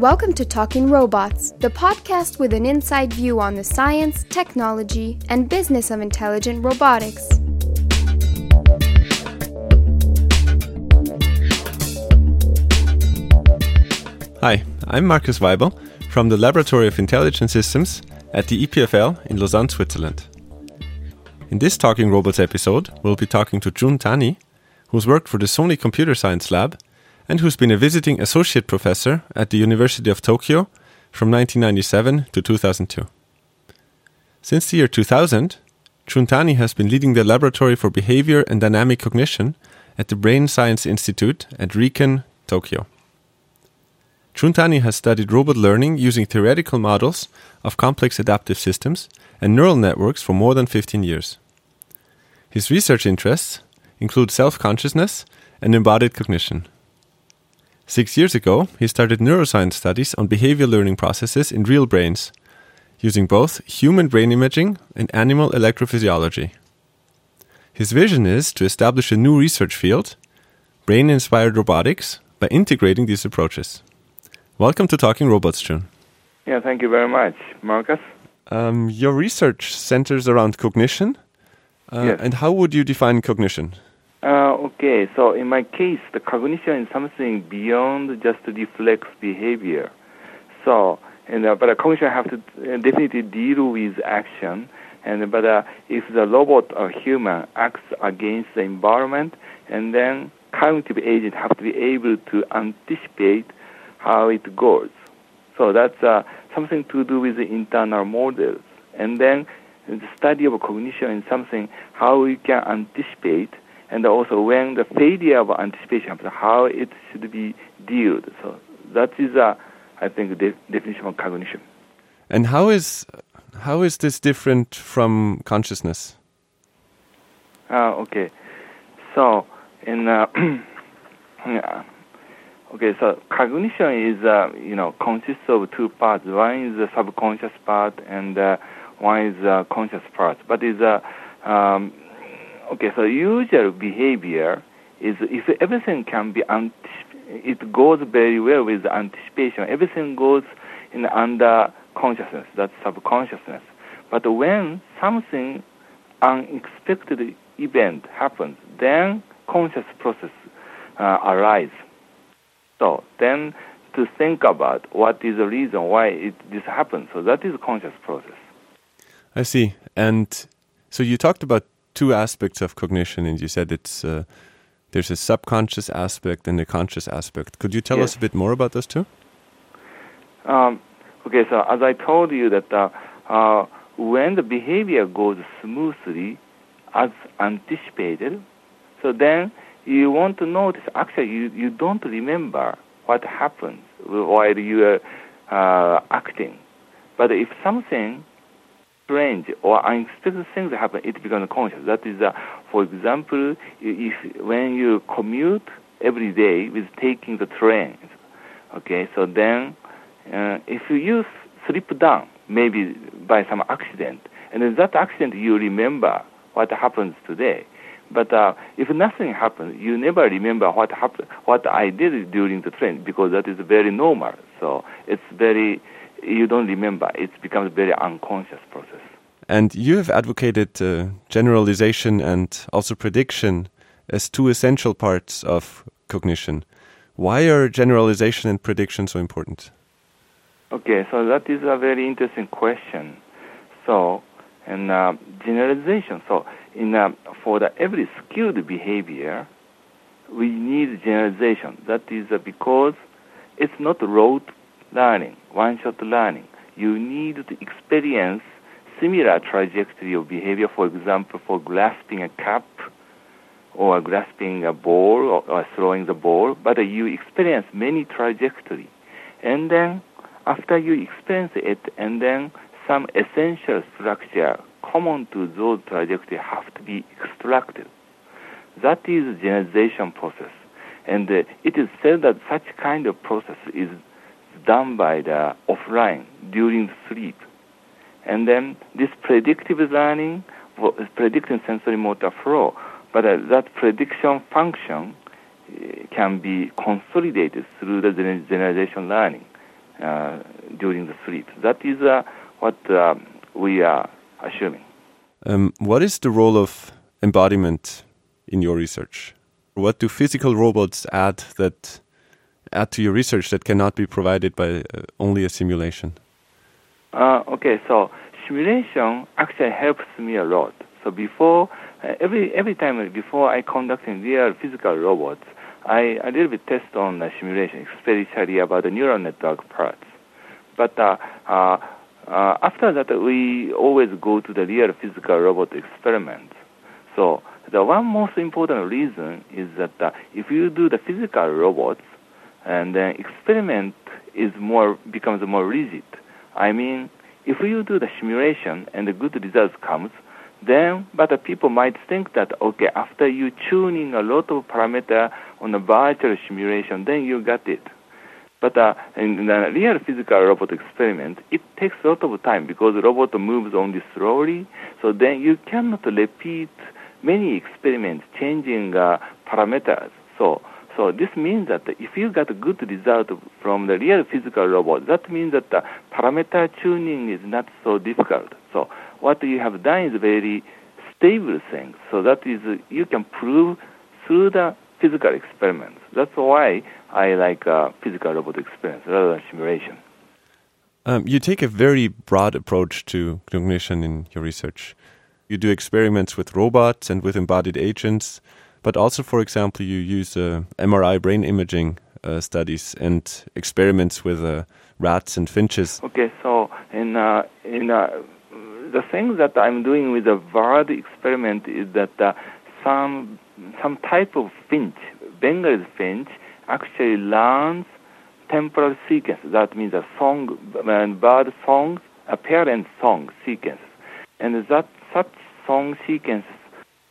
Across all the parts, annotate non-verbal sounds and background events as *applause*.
Welcome to Talking Robots, the podcast with an inside view on the science, technology, and business of intelligent robotics. Hi, I'm Markus Waibel from the Laboratory of Intelligent Systems at the EPFL in Lausanne, Switzerland. In this Talking Robots episode, we'll be talking to Jun Tani, who's worked for the Sony Computer Science Lab and who's been a visiting associate professor at the University of Tokyo from 1997 to 2002. Since the year 2000, Jun Tani has been leading the Laboratory for Behavior and Dynamic Cognition at the Brain Science Institute at RIKEN, Tokyo. Jun Tani has studied robot learning using theoretical models of complex adaptive systems and neural networks for more than 15 years. His research interests include self consciousness and embodied cognition. Six years ago, he started neuroscience studies on behavior learning processes in real brains, using both human brain imaging and animal electrophysiology. His vision is to establish a new research field, brain inspired robotics, by integrating these approaches. Welcome to Talking Robots, Jun. Yeah, thank you very much, Markus. Um, your research centers around cognition. Uh, Yes. And how would you define cognition? Uh, okay, so in my case, the cognition is something beyond just reflex behavior. So, and uh, but a cognition have to uh, definitely deal with action. And but uh, if the robot or human acts against the environment, and then cognitive agent have to be able to anticipate how it goes. So that's uh, something to do with the internal models. And then the study of cognition is something how we can anticipate, and also when the failure of anticipation how it should be dealt. So that is, uh, I think, the definition of cognition. And how is how is this different from consciousness? Uh, okay. So, in uh, *clears throat* okay, so cognition is uh, you know consists of two parts. One is the subconscious part, and uh, one is the conscious part. But is uh, um, okay. So usual behavior is if everything can be it goes very well with anticipation. Everything goes in under consciousness. That's subconsciousness. But when something unexpected event happens, then conscious process uh. So then to think about what is the reason why it, this happens. So that is conscious process. I see. And so you talked about two aspects of cognition, and you said it's uh, there's a subconscious aspect and a conscious aspect. Could you tell Yes. us a bit more about those two? Um, okay, so as I told you that uh, uh, when the behavior goes smoothly as anticipated, so then you want to notice actually you, you don't remember what happens while you are uh, acting. But if something strange or unexpected things happen, it becomes conscious. That is, uh, for example, if when you commute every day with taking the train, okay, so then uh, if you slip down, maybe by some accident, and in that accident you remember what happens today. But uh, if nothing happens, you never remember what happened, what I did during the train, because that is very normal. So it's very, you don't remember. It becomes a very unconscious process. And you have advocated uh, generalization and also prediction as two essential parts of cognition. Why are generalization and prediction so important? Okay, so that is a very interesting question. So, and uh, generalization. So, in uh, for the every skilled behavior, we need generalization. That is uh, because it's not rote learning, one-shot learning. You need to experience similar trajectory of behavior. For example, for grasping a cup or grasping a ball or, or throwing the ball, but you experience many trajectory, and then after you experience it, and then some essential structure common to those trajectories have to be extracted. That is generalization process, and uh, it is said that such kind of process is done by the offline during sleep, and then this predictive learning, predicting sensory motor flow, but uh, that prediction function uh, can be consolidated through the gener- generalization learning uh, during the sleep. That is uh, what uh, we are assuming. Um, what is the role of embodiment in your research? What do physical robots add that add to your research that cannot be provided by uh, only a simulation? Uh, okay, so simulation actually helps me a lot. So before uh, every every time before I conducting real physical robots, I a little bit test on the simulation, especially about the neural network parts. But uh, uh, uh, after that, we always go to the real physical robot experiments. So the one most important reason is that if you do the physical robots, and then experiment is more becomes more rigid. I mean, if you do the simulation and the good results comes, then but the people might think that okay, after you tuning a lot of parameter on a virtual simulation, then you got it. But uh, in the real physical robot experiment, it takes a lot of time because the robot moves only slowly. So then you cannot repeat many experiments changing uh, parameters. So so this means that if you got a good result from the real physical robot, that means that the parameter tuning is not so difficult. So what you have done is very stable thing. So that is you can prove through the physical experiments. That's why I like uh, physical robot experience rather than simulation. Um, you take a very broad approach to cognition in your research. You do experiments with robots and with embodied agents, but also, for example, you use uh, MRI brain imaging uh, studies and experiments with uh, rats and finches. Okay, so in uh, in uh, the thing that I'm doing with the VARD experiment is that uh, some some type of finch, Bengal finch, actually learns temporal sequence. That means a song, and bird songs, a parent song sequence, and that such song sequence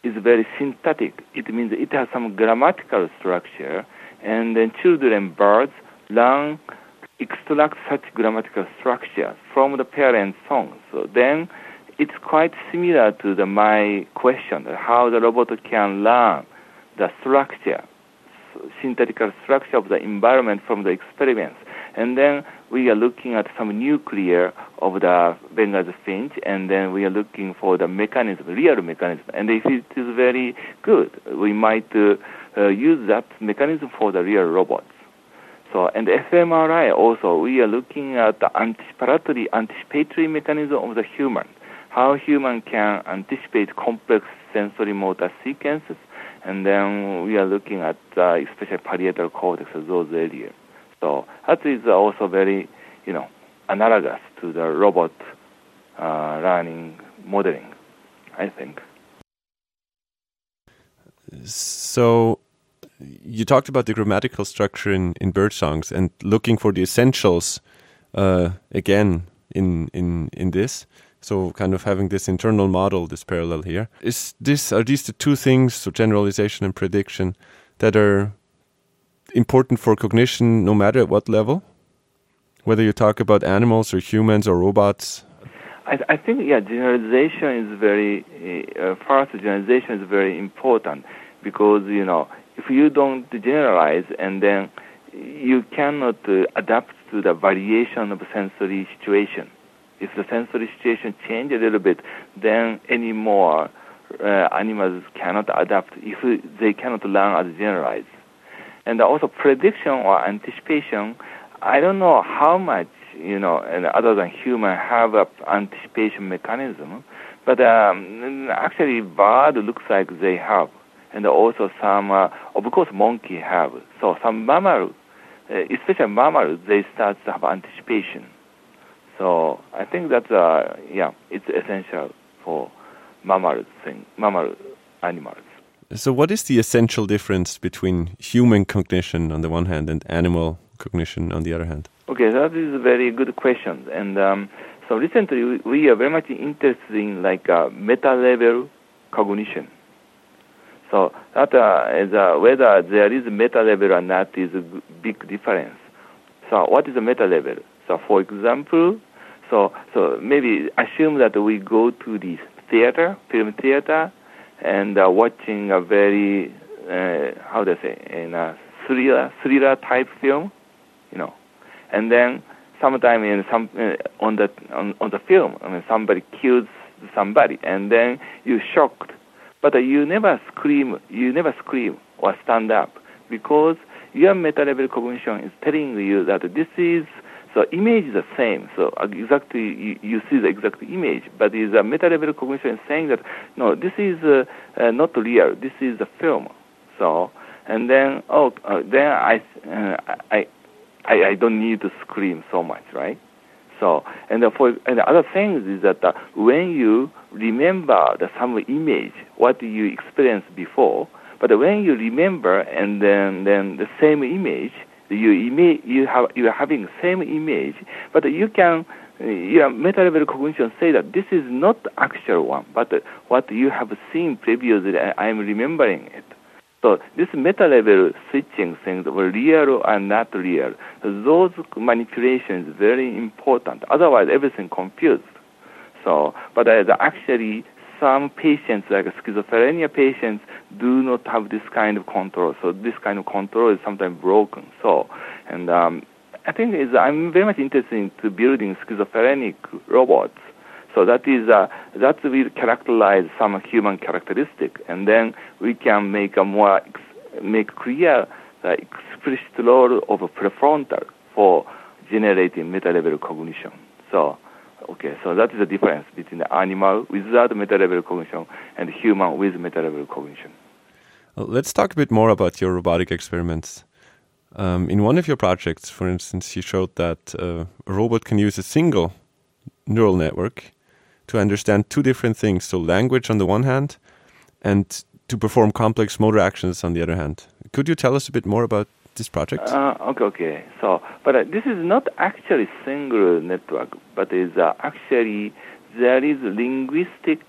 is very synthetic. It means it has some grammatical structure, and then children, birds, learn extract such grammatical structure from the parent song. So then it's quite similar to the my question, how the robot can learn the structure, synthetic structure of the environment from the experiments. And then we are looking at some nuclear of the Bengalese finch, and then we are looking for the mechanism, real mechanism. And if it is very good, we might uh, uh, use that mechanism for the real robots. So, and fMRI also, we are looking at the anticipatory, anticipatory mechanism of the human, how human can anticipate complex sensory motor sequences, and then we are looking at uh, especially parietal cortex, those areas. So that is also very, you know, analogous to the robot uh, learning modeling, I think. So you talked about the grammatical structure in, in bird songs and looking for the essentials uh, again in, in, in this. So kind of having this internal model, this parallel here. Is this are these the two things, so generalization and prediction, that are important for cognition no matter at what level? Whether you talk about animals or humans or robots? I, I think, yeah, generalization is very, uh, first, generalization is very important because, you know, if you don't generalize and then you cannot uh, adapt to the variation of sensory situation. If the sensory situation change a little bit, then anymore uh, animals cannot adapt if they cannot learn as generalized. And also prediction or anticipation, I don't know how much, you know, and other than human have a anticipation mechanism, but um, actually bird looks like they have. And also some, uh, of course, monkey have. So some mammal, uh, especially mammals, they start to have anticipation. So I think that, uh, yeah, it's essential for mammal thing, mammal animals. So, what is the essential difference between human cognition on the one hand and animal cognition on the other hand? Okay, that is a very good question. And um, so recently, we are very much interested in like uh, meta level cognition. So that uh, is uh, whether there is meta level or not is a big difference. So what is a meta level? So for example, so so maybe assume that we go to the theater, film theater, and uh, watching a very uh, how do I say in a thriller thriller type film, you know, and then sometime in some uh, on the on, on the film, I mean somebody kills somebody, and then you shocked, but uh, you never scream, you never scream or stand up because your meta level cognition is telling you that this is so image is the same. So exactly you, you see the exact image, but is a meta level cognition saying that no, this is uh, uh, not real. This is a film. So and then oh uh, then I, uh, I I I don't need to scream so much, right? So and for and the other things is that uh, when you remember the some image, what you experienced before, but when you remember and then then the same image, you image you have you are having same image, but you can your meta level cognition say that this is not actual one, but what you have seen previously. I am remembering it. So this meta level switching things were real and not real. Those manipulations very important. Otherwise, everything confused. So, but uh, actually, some patients, like schizophrenia patients, do not have this kind of control. So this kind of control is sometimes broken. So, and um, I think is I'm very much interested in building schizophrenic robots. So that is uh, that will characterize some human characteristic, and then we can make a more make clear the explicit role of prefrontal for generating meta-level cognition. So Okay, so that is the difference between the animal without meta-level cognition and human with meta-level cognition. Let's talk a bit more about your robotic experiments. Um, in one of your projects, for instance, you showed that uh, a robot can use a single neural network to understand two different things so, language on the one hand, and to perform complex motor actions on the other hand. Could you tell us a bit more about this project? Uh, okay, okay. So, but uh, this is not actually single network, but is uh, actually there is linguistic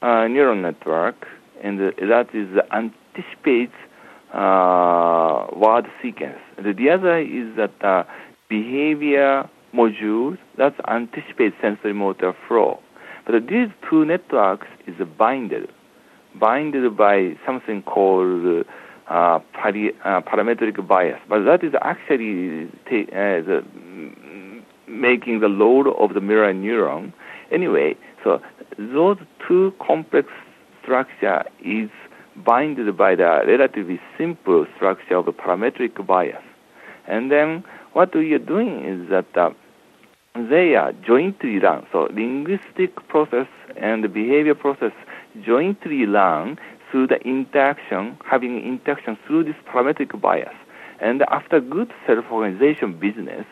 uh, neural network, and that is anticipates uh, word sequence. And the other is that uh, behavior module that anticipates sensory motor flow. But these two networks is binded, binded by something called uh, parametric bias. But that is actually t- uh, the, making the load of the mirror neuron. Anyway, so those two complex structure is binded by the relatively simple structure of the parametric bias. And then what we are doing is that uh, they are jointly run. So linguistic process and behavior process jointly run through the interaction, having interaction through this parametric bias. And after good self-organization business,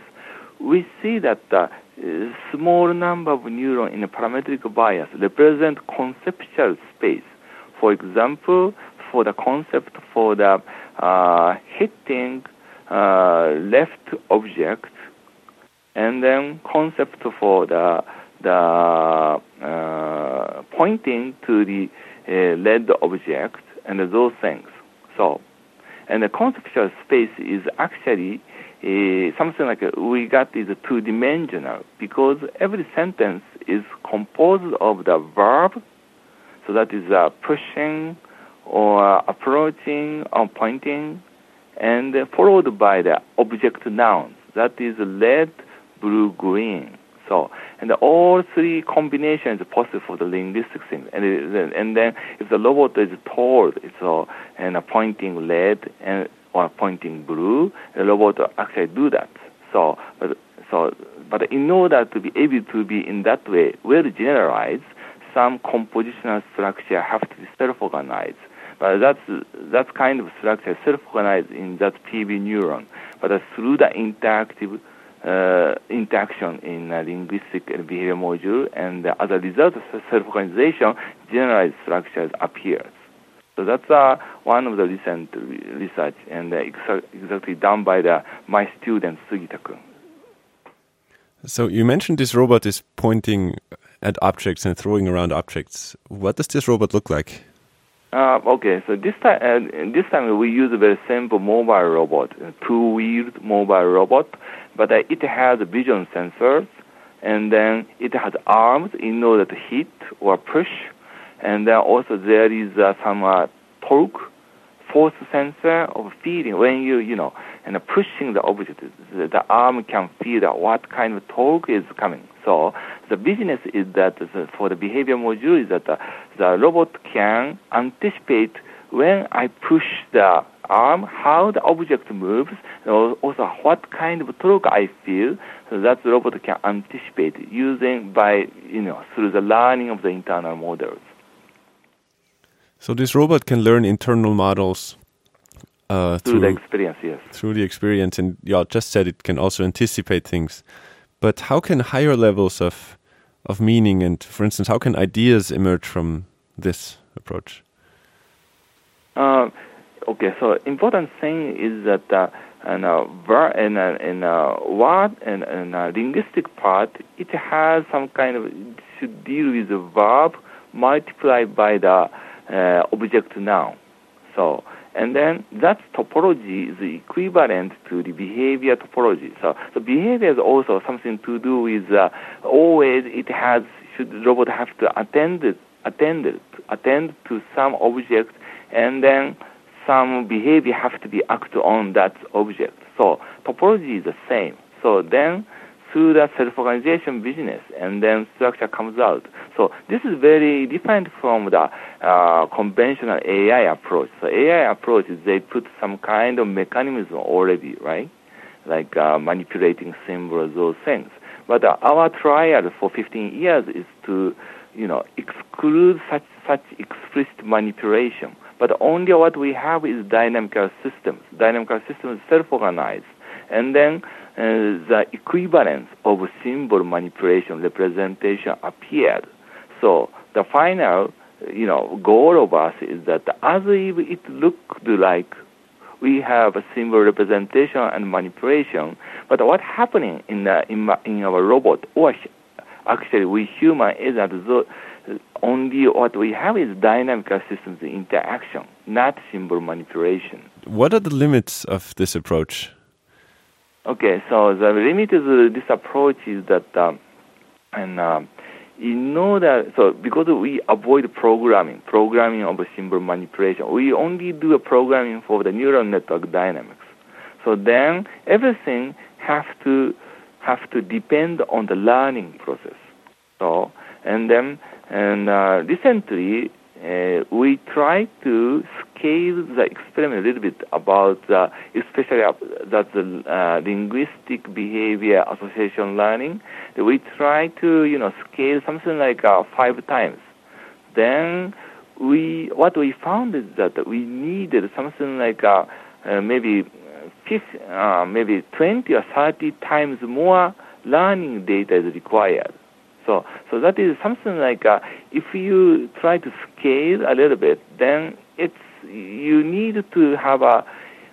we see that the uh, small number of neurons in a parametric bias represent conceptual space. For example, for the concept for the uh, hitting uh, left object, and then concept for the the uh, pointing to the uh, led object and those things. So, and the conceptual space is actually uh, something like uh, we got is two dimensional because every sentence is composed of the verb, so that is uh, pushing or approaching or pointing, and followed by the object nouns that is red, blue, green. So, and all three combinations possible for the linguistic thing. And, it, and then if the robot is told it's a, and pointing red and or pointing blue, the robot actually do that. So, but, so, but in order to be able to be in that way well generalized, some compositional structure have to be self-organized. But that's that kind of structure self-organized in that PB neuron. But through the interactive uh, interaction in a linguistic and behavior module, and as a result of self-organization, generalized structures appears. So that's uh, one of the recent research and uh, ex- exactly done by the, my student Sugita-kun. So you mentioned this robot is pointing at objects and throwing around objects. What does this robot look like? Uh, okay, so this time, uh, this time we use a very simple mobile robot, two-wheeled mobile robot, but uh, it has vision sensors, and then it has arms in order to hit or push, and then also there is uh, some uh, torque force sensor of feeling when you you know and pushing the object the, the arm can feel what kind of torque is coming. So the business is that the, for the behavior module is that the robot can anticipate when I push the arm, how the object moves, and also what kind of torque I feel. So that the robot can anticipate using by you know through the learning of the internal models. So this robot can learn internal models uh, through, through, the experience, yes. Through the experience, and you just said it can also anticipate things. But how can higher levels of of meaning and, for instance, how can ideas emerge from this approach? Uh, okay, so important thing is that uh, and uh, ver- and uh, and uh, word and, and uh, linguistic part it has some kind of to deal with the verb multiplied by the uh, object noun. So and then that topology is equivalent to the behavior topology. So the behavior is also something to do with uh, always it has should the robot have to attend attend attend to some object and then some behavior have to be acted on that object. So topology is the same. So then through the self-organization business, and then structure comes out. So this is very different from the uh, conventional AI approach. So AI approach is they put some kind of mechanism already, right? Like uh, manipulating symbols, those things. But uh, our trial for 15 years is to, you know, exclude such such explicit manipulation. But only what we have is dynamical systems. Dynamical systems self-organized, and then uh, the equivalence of symbol manipulation representation appeared. So the final, you know, goal of us is that as if it looked like we have a symbol representation and manipulation, but what happening in the, in, in our robot or actually we human is that only what we have is dynamical systems interaction, not symbol manipulation. What are the limits of this approach? Okay, so the limit of this approach is that, um, and uh, you know that, so because we avoid programming, programming of a symbol manipulation, we only do a programming for the neural network dynamics. So then everything have to have to depend on the learning process. So and then and uh, recently uh, we try to scale the experiment a little bit about, uh, especially that the uh, linguistic behavior association learning. We try to, you know, scale something like uh, five times. Then we, what we found is that we needed something like uh, maybe 50, maybe 20 or 30 times more learning data is required. So, so that is something like uh, if you try to scale a little bit, then it's you need to have a,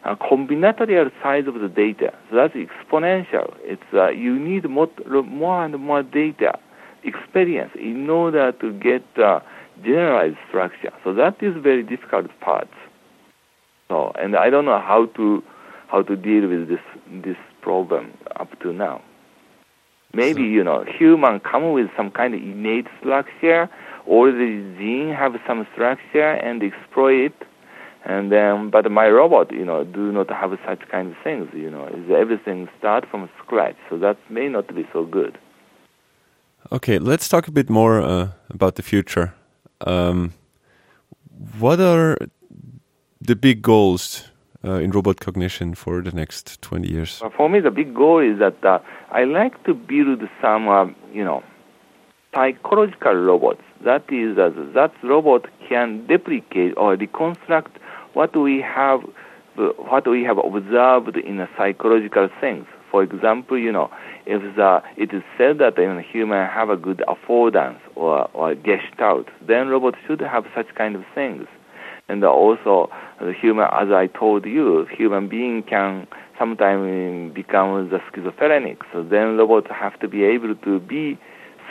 a combinatorial size of the data. So that's exponential. It's uh, you need more, more and more data experience in order to get uh, generalized structure. So that is very difficult part. So, and I don't know how to how to deal with this this problem up to now. Maybe, so, you know, human come with some kind of innate structure, or the gene have some structure and exploit it. And then, but my robot, you know, do not have such kind of things, you know, is everything start from scratch. So that may not be so good. Okay, let's talk a bit more uh, about the future. Um, what are the big goals uh, in robot cognition for the next 20 years? For me, the big goal is that uh, I like to build some, uh, you know, psychological robots. That is, that robot can replicate or reconstruct what we have, what we have observed in a psychological sense. For example, you know, if the, it is said that you know, human have a good affordance or, or gestalt, then robots should have such kind of things. And also, the human, as I told you, human being can sometimes become the schizophrenic. So then robots have to be able to be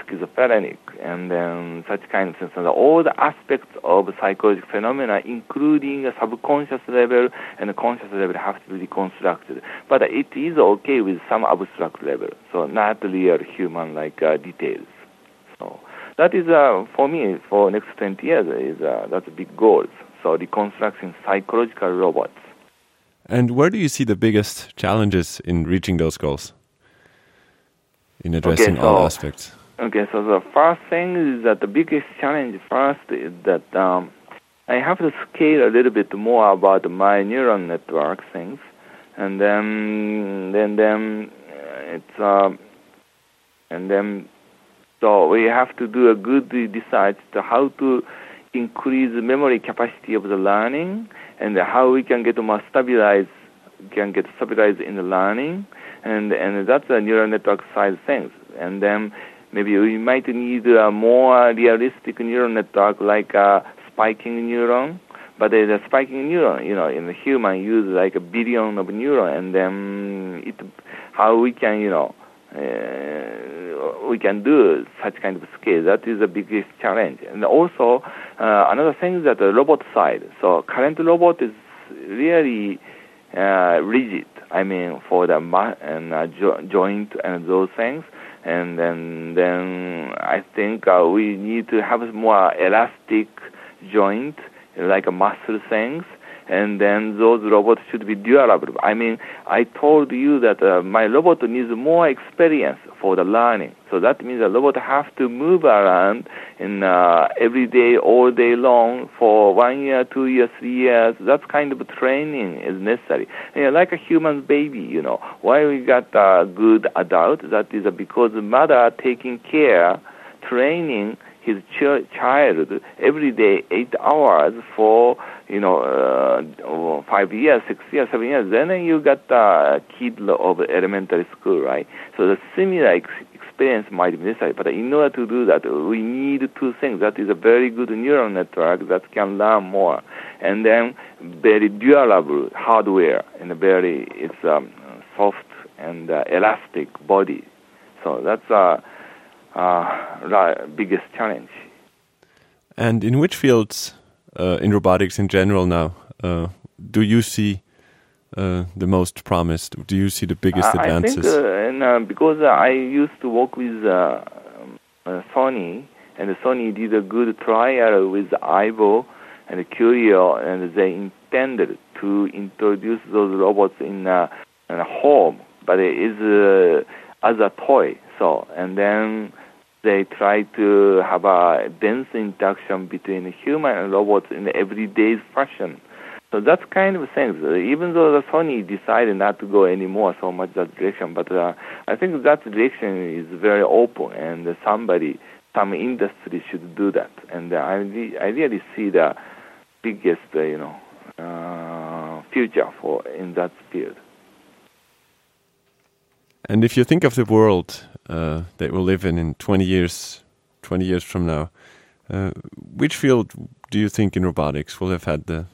schizophrenic and then such kind of things. So all the aspects of psychological phenomena, including a subconscious level and a conscious level, have to be reconstructed. But it is okay with some abstract level, so not real human-like uh, details. So that is uh, for me for next 20 years is uh, that's a big goal. So reconstructing psychological robots. And where do you see the biggest challenges in reaching those goals? In addressing Okay, so- all aspects. Okay, so the first thing is that the biggest challenge first is that um, I have to scale a little bit more about my neural network things, and then then then uh, it's um, and then so we have to do a good decide to how to increase memory capacity of the learning and how we can get more stabilized can get stabilized in the learning and and that's a neural network side things and then maybe we might need a more realistic neural network like a spiking neuron but the spiking neuron you know in the human use like a billion of neuron and then it how we can you know uh, we can do such kind of scale. That is the biggest challenge. And also, uh, another thing is that the robot side. So current robot is really uh, rigid. I mean, for the ma- and uh, jo- joint and those things. And then, then I think uh, we need to have more elastic joint, like muscle things and then those robots should be durable. I mean, I told you that uh, my robot needs more experience for the learning. So that means the robot have to move around in uh, every day, all day long for one year, two years, three years. That kind of training is necessary. You know, like a human baby, you know. Why we got a good adult? That is because mother taking care, training his ch- child every day eight hours for you know uh, five years, six years, seven years. Then you got a kid of elementary school, right? So the similar ex- experience might be necessary. But in order to do that, we need two things. That is a very good neural network that can learn more, and then very durable hardware and a very it's um, soft and uh, elastic body. So that's a uh, uh, biggest challenge. And in which fields in robotics in general now uh, do you see uh, the most promised? Do you see the biggest advances? I think, uh, and, uh, because I used to work with uh, um, uh, Sony, and Sony did a good trial with Aibo and QRIO, and they intended to introduce those robots in a, in a home, but it is uh, as a toy. So, and then they try to have a dense interaction between human and robots in everyday fashion. So that's kind of things. Uh, even though the Sony decided not to go anymore so much that direction, but uh, I think that direction is very open, and somebody, some industry should do that. And uh, I, re- I really see the biggest, uh, you know, uh, future for in that field. And if you think of the world uh, that we'll live in in 20 years, 20 years from now, uh, which field do you think in robotics will have had the,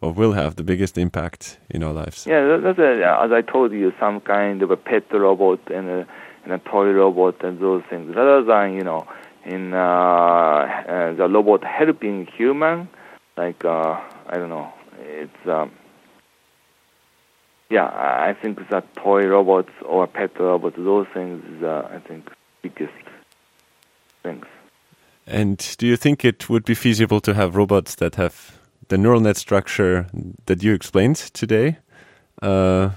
or will have the biggest impact in our lives? Yeah, that's a, as I told you, some kind of a pet robot and a, and a toy robot and those things, rather than you know, in uh, uh, the robot helping human, like uh, I don't know, it's um, yeah, I I think that toy robots or pet robots, those things, is, uh, I think, biggest things. And do you think it would be feasible to have robots that have the neural net structure that you explained today? Uh,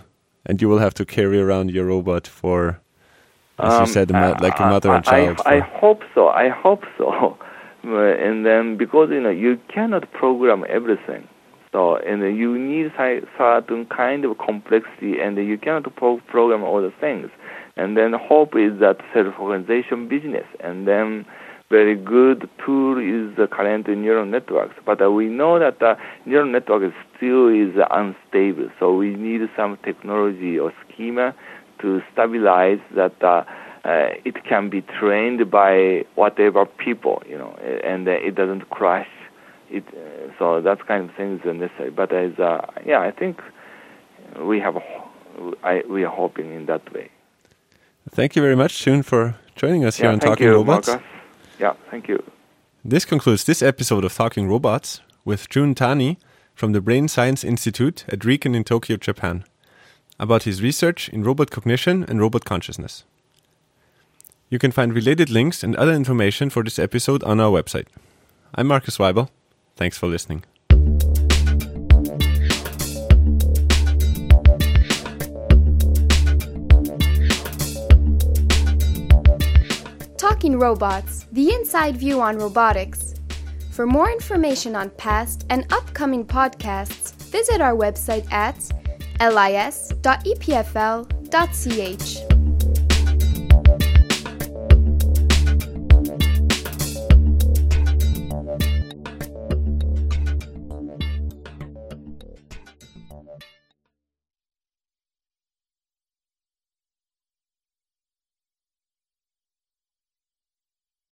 and you will have to carry around your robot for, as you Um, said, a like a mother and child. I, I hope so. I hope so. *laughs* And then because you know you cannot program everything, so and you need certain kind of complexity, and you cannot pro- program all the things. And then hope is that self-organization business, and then very good tool is the current neural networks. But uh, we know that the neural network still is unstable, so we need some technology or schema to stabilize that uh, uh, it can be trained by whatever people, you know, and uh, it doesn't crash. It uh, so that kind of thing is necessary. But as uh, yeah, I think we have I, we are hoping in that way. Thank you very much, Jun, for joining us here yeah, on thank Talking you, Robots. Markus. Yeah, thank you. This concludes this episode of Talking Robots with Jun Tani from the Brain Science Institute at Riken in Tokyo, Japan, about his research in robot cognition and robot consciousness. You can find related links and other information for this episode on our website. I'm Markus Waibel. Thanks for listening. Talking Robots, the inside view on robotics. For more information on past and upcoming podcasts, visit our website at lis.epfl.ch.